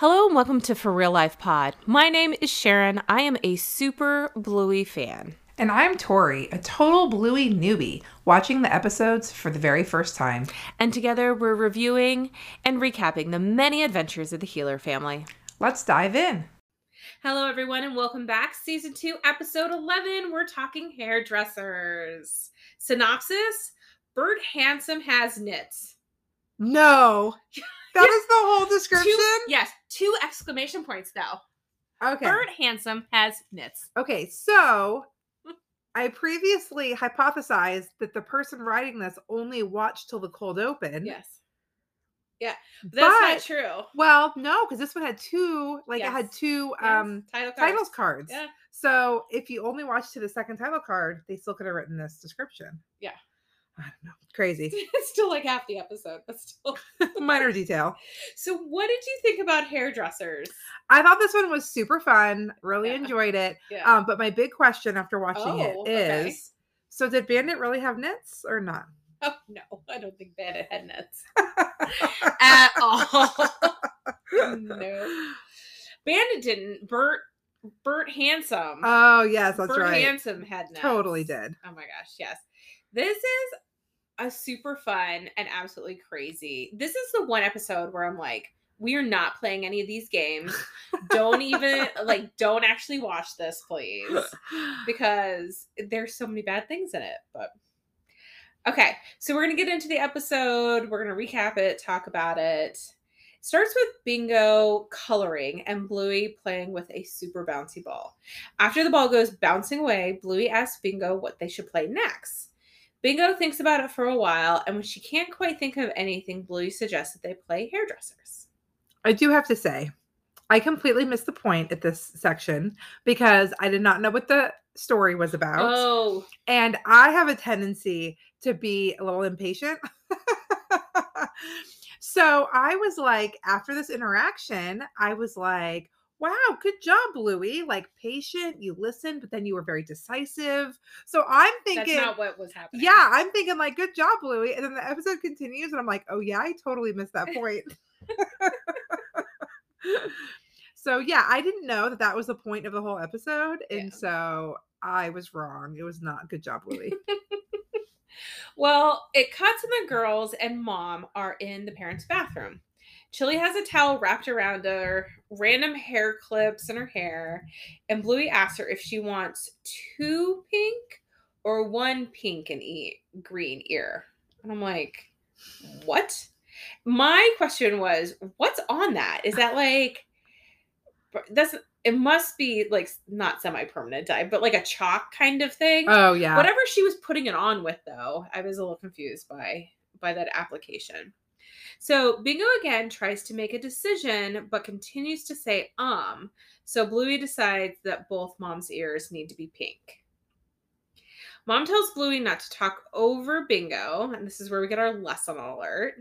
Hello and welcome to For Real Life Pod. My name is Cherin. I am a super Bluey fan. And I'm Tori, a total Bluey newbie, watching the episodes for the very first time. And together we're reviewing and recapping the many adventures of the Heeler family. Let's dive in. Hello, everyone, and welcome back. Season 2, Episode 11. We're talking hairdressers. Synopsis Bert Handsome has nits. No. That is the whole description? Two, yes, two exclamation points, though. Okay. Bert Handsome has nits. Okay, so I previously hypothesized that the person writing this only watched till the cold open. Yes. Yeah, that's But- not true. Well, no, because this one had two, like it had two Yes, um title cards. titles cards. Yeah. So if you only watched to the second title card, they still could have written this description. Yeah. I don't know. Crazy. it's still like half the episode, but still. Minor detail. So, what did you think about hairdressers? I thought this one was super fun. Really Yeah. enjoyed it. Yeah. Um, but my big question after watching Oh, it is okay. so did Bandit really have nits or not? oh no, I don't think Bandit had nuts at all. no, Bandit didn't. Bert, Bert Handsome. Oh yes, that's Bert right. Handsome had nuts. Totally did. Oh my gosh, yes. This is a super fun and absolutely crazy. This is the one episode where I'm like, we are not playing any of these games. Don't even like don't actually watch this, please. Because there's so many bad things in it. But okay, so we're gonna get into the episode. We're gonna recap it, talk about it. It starts with Bingo coloring and Bluey playing with a super bouncy ball. After the ball goes bouncing away, Bluey asks Bingo what they should play next. Bingo thinks about it for a while, and when she can't quite think of anything, Bluey suggests that they play hairdressers. I do have to say, I completely missed the point at this section because I did not know what the story was about. Oh, And I have a tendency to be a little impatient. so I was like, after this interaction, I was like, wow, good job, Bluey. Like patient, you listened, but then you were very decisive. So I'm thinking, that's not what was happening. yeah, I'm thinking like, good job, Bluey. And then the episode continues, and I'm like, oh yeah, I totally missed that point. so yeah, I didn't know that that was the point of the whole episode, and Yeah. so I was wrong. It was not good job, Bluey. Well, it cuts and the girls and mom are in the parents' bathroom. Chili has a towel wrapped around her, random hair clips in her hair, and Bluey asks her if she wants two pink or one pink and e- green ear. And I'm like, what? My question was, what's on that? Is that like that's it must be like not semi-permanent dye, but like a chalk kind of thing. oh yeah, Whatever she was putting it on with, though, I was a little confused by by that application. So Bingo again tries to make a decision, but continues to say um. So Bluey decides that both mom's ears need to be pink. Mom tells Bluey not to talk over Bingo, and this is where we get our lesson alert.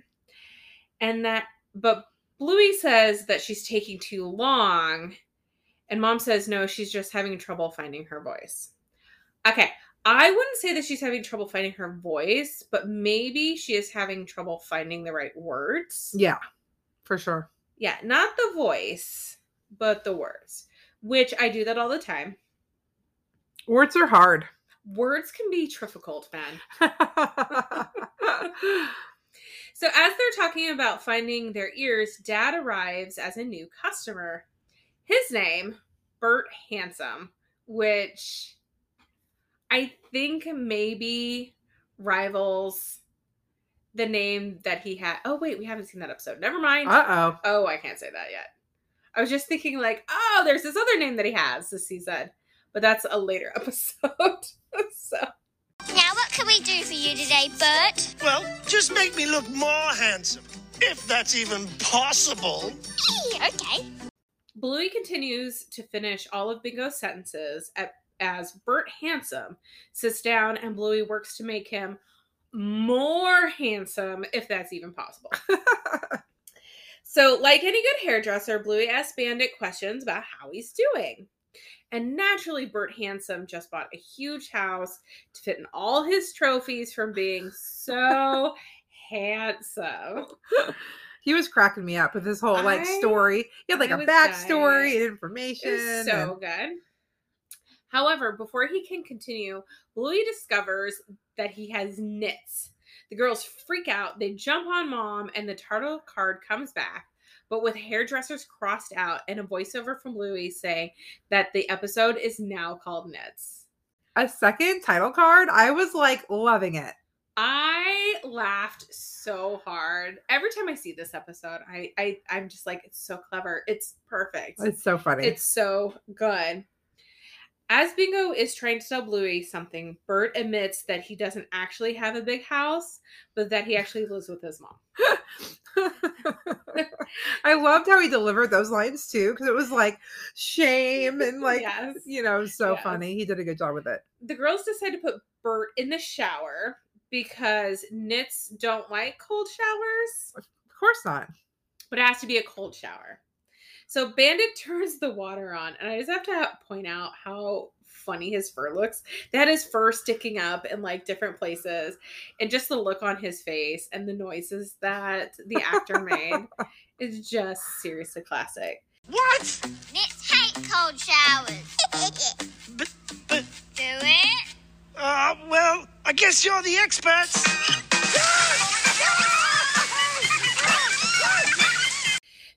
And that, but Bluey says that she's taking too long, and Mom says no, she's just having trouble finding her voice. Okay, I wouldn't say that she's having trouble finding her voice, but maybe she is having trouble finding the right words. yeah, for sure. Yeah, not the voice, but the words, which I do that all the time. Words are hard. Words can be difficult, man. So, as they're talking about finding their ears, Dad arrives as a new customer. His name, Bert Handsome, which I think maybe rivals the name that he had. Oh, wait, we haven't seen that episode. Never mind. uh oh. oh, I can't say that yet. I was just thinking, like, oh, there's this other name that he has this season, but that's a later episode. so. Now, what can we do for you today, Bert? Well, just make me look more handsome. If that's even possible. Eee, okay. Bluey continues to finish all of Bingo's sentences at, as Bert Handsome sits down and Bluey works to make him more handsome, if that's even possible. So, like any good hairdresser, Bluey asks Bandit questions about how he's doing. And naturally, Bert Handsome just bought a huge house to fit in all his trophies from being so handsome. He was cracking me up with his whole like I- story. He had like I a backstory dying. and information. So good. However, before he can continue, Bluey discovers that he has nits. The girls freak out, they jump on mom, and the title card comes back, but with hairdressers crossed out and a voiceover from Bluey saying that the episode is now called Nits. a second title card. I was like loving it. I laughed so hard every time I see this episode. I, I I'm just like it's so clever. It's perfect. It's so funny. It's so good. As Bingo is trying to tell Bluey something, Bert admits that he doesn't actually have a big house, but that he actually lives with his mom. I loved how he delivered those lines too, because it was like shame and like Yes. you know, so Yes. funny. He did a good job with it. The girls decide to put Bert in the shower because nits don't like cold showers, Of course not. but it has to be a cold shower. So Bandit turns the water on, and I just have to point out how funny his fur looks. They had his fur sticking up in like different places, and just the look on his face and the noises that the actor made is just seriously classic. What? Nits hate cold showers. But, but, Do it. uh, well, I guess you're the experts.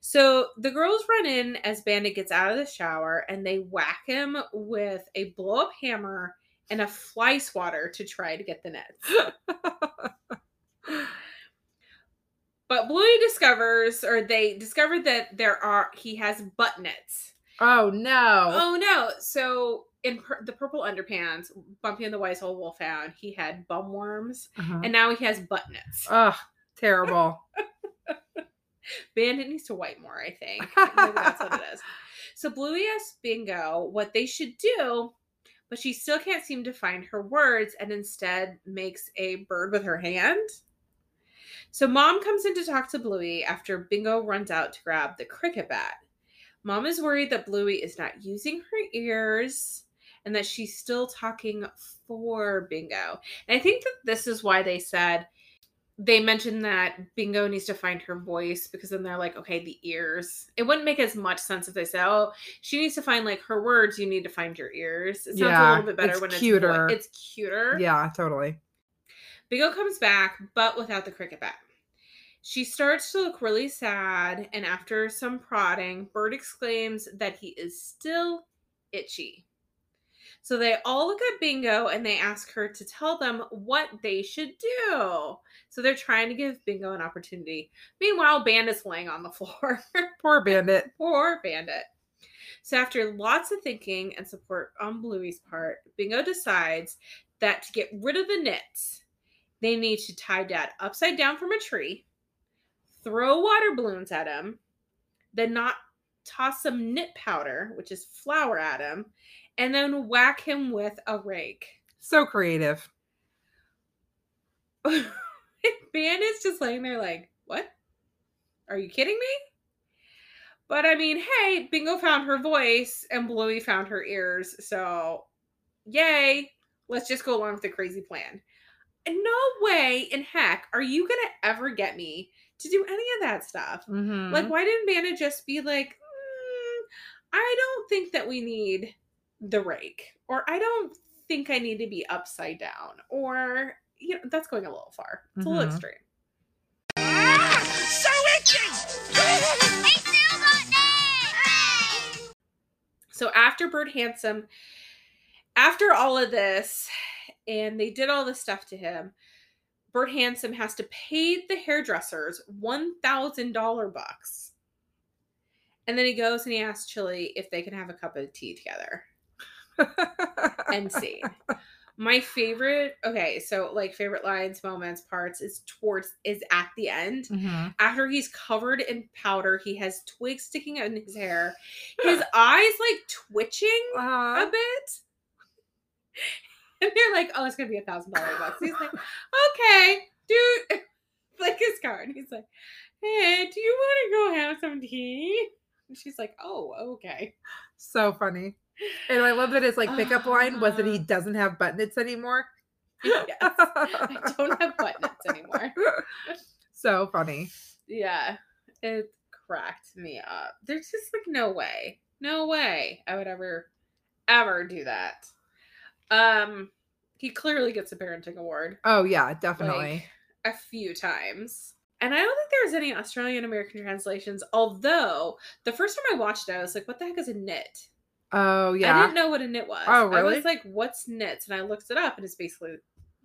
So the girls run in as Bandit gets out of the shower and they whack him with a blow up hammer and a fly swatter to try to get the nets. But Bluey discovers, or they discover that there are he has butt nets. oh no. Oh no! So in pur- the purple underpants, Bumpy and the Wise Old Wolfhound he had bum worms, Uh-huh. and now he has butt nets. Ugh, terrible. Bandit needs to wipe more, I think. Maybe that's what it is. So Bluey asks Bingo what they should do, but she still can't seem to find her words and instead makes a bird with her hand. So Mom comes in to talk to Bluey after Bingo runs out to grab the cricket bat. Mom is worried that Bluey is not using her ears and that she's still talking for Bingo. And I think that this is why they said they mentioned that Bingo needs to find her voice because then they're like, okay, the ears. It wouldn't make as much sense if they said, oh, she needs to find like her words. You need to find your ears. It sounds a little bit better when it's when cuter. it's it's cuter. Yeah, totally. Bingo comes back, but without the cricket bat. She starts to look really sad, and after some prodding, Bert exclaims that he is still itchy. So they all look at Bingo and they ask her to tell them what they should do. So they're trying to give Bingo an opportunity. Meanwhile, Bandit's laying on the floor. Poor bandit. Poor Bandit. So after lots of thinking and support on Bluey's part, Bingo decides that to get rid of the nits, they need to tie Dad upside down from a tree, throw water balloons at him, then not toss some nit powder, which is flour at him, and then whack him with a rake. So creative. Bandit's just laying there like, what? Are you kidding me? But I mean, hey, Bingo found her voice and Bluey found her ears, so yay. Let's just go along with the crazy plan. And no way in heck are you gonna ever get me to do any of that stuff. Mhm. Like, why didn't Bandit just be like, "Mm, I don't think that we need the rake, or I don't think I need to be upside down, or you know, that's going a little far. It's a little Mhm. extreme. Ah, so itchy! They still got nits. So after Bert Handsome, after all of this, and they did all this stuff to him, Bert Handsome has to pay the hairdressers one thousand dollar bucks. And then he goes and he asks Chili if they can have a cup of tea together. End scene. My favorite, okay, so like favorite lines, moments, parts is towards is at the end. Mhm. After he's covered in powder, he has twigs sticking out in his hair. His eyes like twitching a Uh, bit. And they're like, oh, it's gonna be a thousand dollar bucks. He's like, okay, dude. Like his card. He's like, hey, do you want to go have some tea? And she's like, oh, okay. so funny. And I love that his like pickup line was that he Uh. doesn't have butt nits anymore. Yes. I don't have butt anymore. so funny. Yeah. It cracked me up. There's just like no way, no way I would ever, ever do that. Um, he clearly gets a parenting award Oh yeah, definitely. a few times. And I don't think there's any Australian American translations, although the first time I watched it, I was like, what the heck is a nit? Oh yeah. I didn't know what a nit was. Oh, really? I was like, what's nits? And I looked it up and it's basically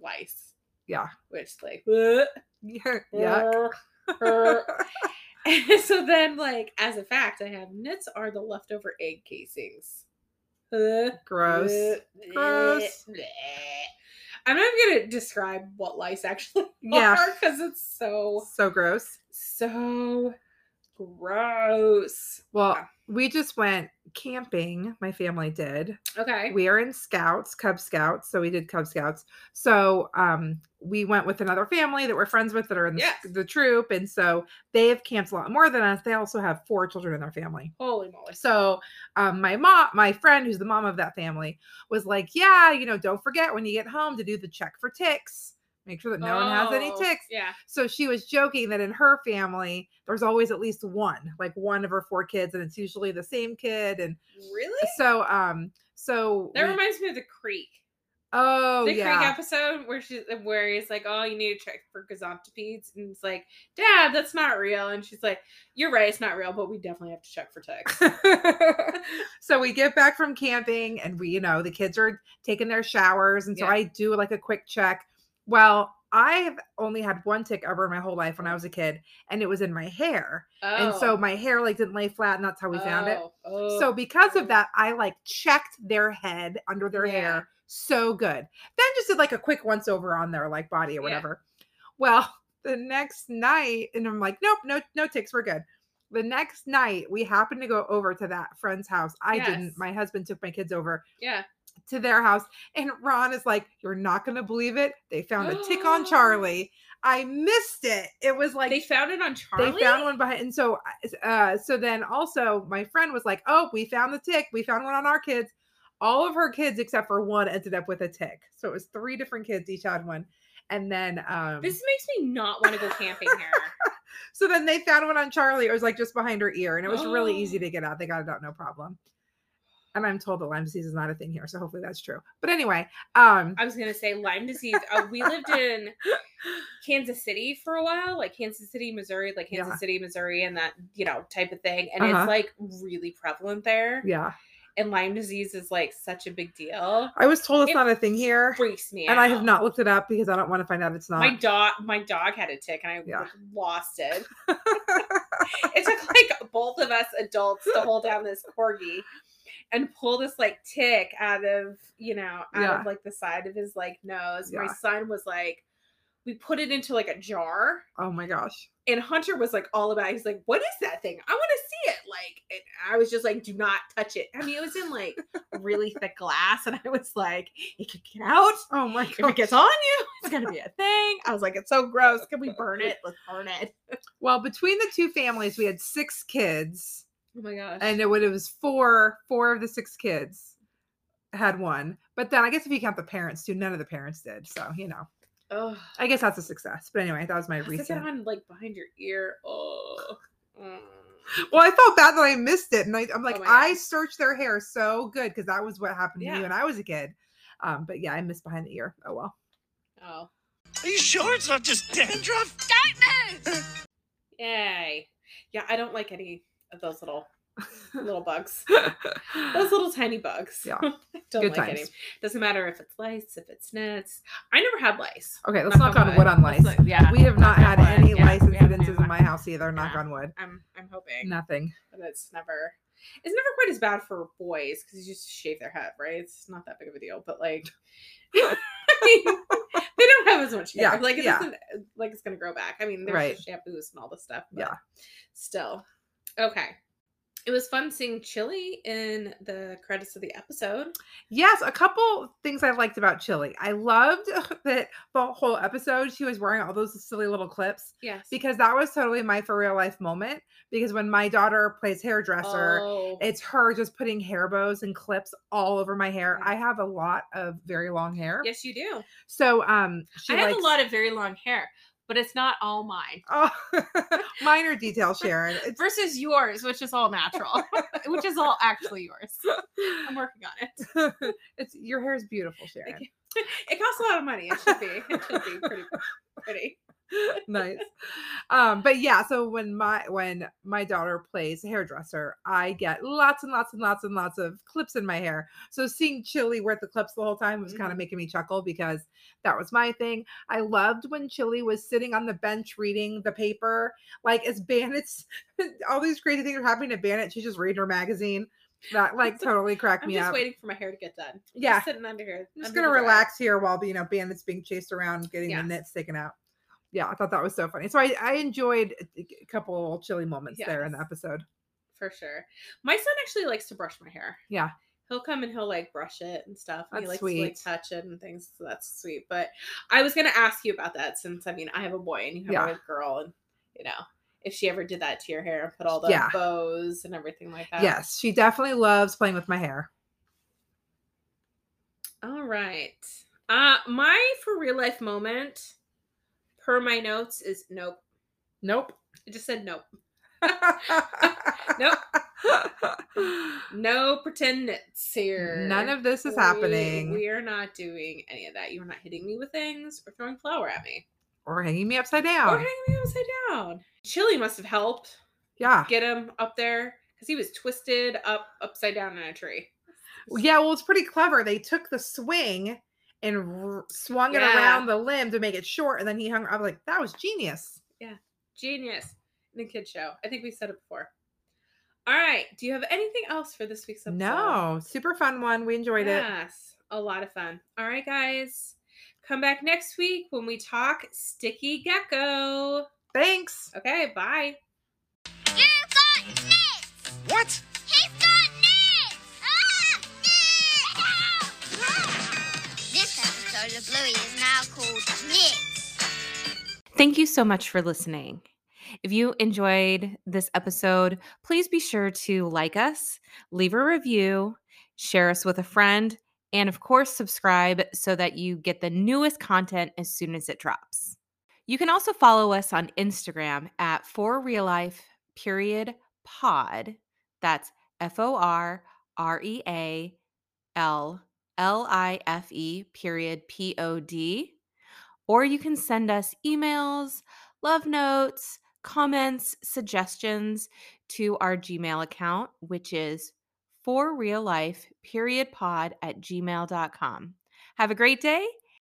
lice. Yeah. Which like? Yeah. Yuck. So then like as a fact, I have nits are the leftover egg casings. Gross. Gross. I'm not even gonna describe what lice actually Yeah. are because it's so So gross. so gross. Well, Yeah. We just went camping. My family did. Okay. We are in Scouts, Cub Scouts, so we did Cub Scouts. So um, we went with another family that we're friends with that are in the, Yes. the troop, and so they have camped a lot more than us. They also have four children in their family. Holy moly. So um, my mom, my friend, who's the mom of that family, was like, "Yeah, you know, don't forget when you get home to do the check for ticks. Make sure that no one has any Oh, ticks." Yeah. So she was joking that in her family, there's always at least one, like one of her four kids, and it's usually the same kid. And Really? so, um, so That we- reminds me of the creek. oh the yeah, Creek episode where she where he's like, "Oh, you need to check for gazontopeds," and it's like, "Dad, that's not real." And she's like, "You're right, it's not real, but we definitely have to check for ticks." so we get back from camping and we, you know, the kids are taking their showers. And so Yeah. I do like a quick check. Well, I've only had one tick ever in my whole life when I was a kid, and it was in my hair. Oh. And so Oh. my hair like didn't lay flat, and that's how we found it. Oh, oh, So because oh. of that, I like checked their head under their Yeah. hair so good. Then just did like a quick once over on their like body or Yeah. whatever. Well, the next night, and I'm like, nope, no, no ticks, we're good. The next night, we happened to go over to that friend's house. I Yes. didn't. My husband took my kids over yeah. To their house, and Ron is like, "You're not gonna believe it. They found a tick on Charlie. I missed it. It was like they found it on Charlie. they found one behind and so uh so then also my friend was like oh we found the tick we found one on our kids all of her kids except for one ended up with a tick so it was three different kids each had one and then um This makes me not want to go camping here. so then they found one on charlie it was like just behind her ear and it was really easy Oh. to get out they got it out no problem and i'm told that lyme disease is not a thing here so hopefully that's true but anyway um I was gonna say Lyme disease. Uh, we lived in Kansas City for a while, like Kansas City, Missouri, like Kansas Yeah. City, Missouri, and that you know type of thing. And Uh-huh. it's like really prevalent there. yeah And Lyme disease is like such a big deal. i was told it's It not a thing here Freaks me and i have not looked it up because i don't want to find out it's not My dog, my dog had a tick, and I Yeah. lost it. it took like both of us adults to hold down this corgi and pull this like tick out of you know out Yeah. of like the side of his like nose. My son was like, we put it into like a jar, oh my gosh and Hunter was like all about. it. He's like, "What is that thing? I want to see it!" Like, and I was just like, "Do not touch it." I mean, it was in like really thick glass, and I was like, "It could get out." oh my If it gets on you, it's gonna be a thing. I was like, it's so gross. Can we burn it? Let's burn it. Well, between the two families, we had six kids, Oh my gosh. and it, would- it was four. Four of the six kids had one, but then I guess if you count the parents too, none of the parents did. So you know, oh, I guess that's a success. But anyway, that was my stick it recent. on like behind your ear. Oh. Mm. Well, I felt bad that I missed it, and I, I'm like, Oh I gosh. searched their hair so good because that was what happened to Yeah. me when I was a kid. Um, but yeah, I missed behind the ear. Oh well. Oh. Are you sure it's not just dandruff? Don't! Yay. Yeah, I don't like any of those little little bugs. Those little tiny bugs. Yeah. Don't Good like any. Doesn't matter if it's lice, if it's nits. I never had lice. Okay, let's knock on wood on lice. Let's yeah. We have not had wood. any Yeah, lice incidences in my house either. Knock on wood. I'm I'm hoping. Nothing. but it's never it's never quite as bad for boys because you just shave their head, right? It's not that big of a deal, but like I mean, they don't have as much hair. Yeah, like it yeah. not like it's gonna grow back. I mean, there's Right. shampoos and all this stuff. But Yeah. Still. Okay. It was fun seeing Chili in the credits of the episode. Yes, a couple things I liked about Chili. I loved that the whole episode she was wearing all those silly little clips Yes. because that was totally my for real life moment. Because when my daughter plays hairdresser, oh, it's her just putting hair bows and clips all over my hair. I have a lot of very long hair. yes, you do. So um she I have likes, a lot of very long hair, but it's not all mine. Oh, minor detail, Cherin. It's Versus yours, which is all natural, which is all actually yours. I'm working on it. it's your hair is beautiful, Sharon. It costs a lot of money. It should be. It should be pretty pretty. nice. Um, but yeah, so when my when my daughter plays hairdresser, I get lots and lots and lots and lots of clips in my hair. So seeing Chili wear the clips the whole time was kind of making me chuckle because that was my thing. I loved when Chili was sitting on the bench reading the paper, like as Bandit's all these crazy things are happening to Bandit. She's just reading her magazine. That like totally cracked me up. I'm just waiting for my hair to get done. Yeah. just sitting under here. I'm just under gonna relax here while you know Bandit's being chased around, getting Yes. the nits taken out. Yeah, I thought that was so funny. So I, I enjoyed a a couple Chili moments there in the episode. for sure. My son actually likes to brush my hair. Yeah. He'll come and he'll like brush it and stuff. and he That's likes to like sweet. touch it and things. So that's sweet. But I was gonna ask you about that since I mean I have a boy and you have Yeah. a girl and you know if she ever did that to your hair and put all the Yeah. bows and everything like that. Yes, she definitely loves playing with my hair. All right. Uh my for real life moment per my notes is nope. Nope. It just said nope. Nope. No pretend nits here. None of this is We- happening. We are not doing any of that. You are not hitting me with things or throwing flour at me. or hanging me upside down. Or hanging me upside down. Chili must have helped Yeah. get him up there because he was twisted up upside down in a tree. Yeah, well, it's pretty clever. They took the swing and r- swung it around the limb to make it short, and then he hung. I was like, that was genius. Yeah, genius. In the kid show. I think we said it before. All right. Do you have anything else for this week's episode? No, super fun one. We enjoyed it. Yes. A lot of fun. All right, guys. Come back next week when we talk Sticky Gecko. Thanks. Okay, bye. You've got nits! What? Bluey is now called. Thank you so much for listening. If you enjoyed this episode, please be sure to like us, leave a review, share us with a friend, and of course, subscribe so that you get the newest content as soon as it drops. You can also follow us on Instagram at for real life period pod. That's F O R R E A L L I F E period P O D or you can send us emails, love notes, comments, suggestions to our Gmail account, which is for real life period pod at gmail.com. Have a great day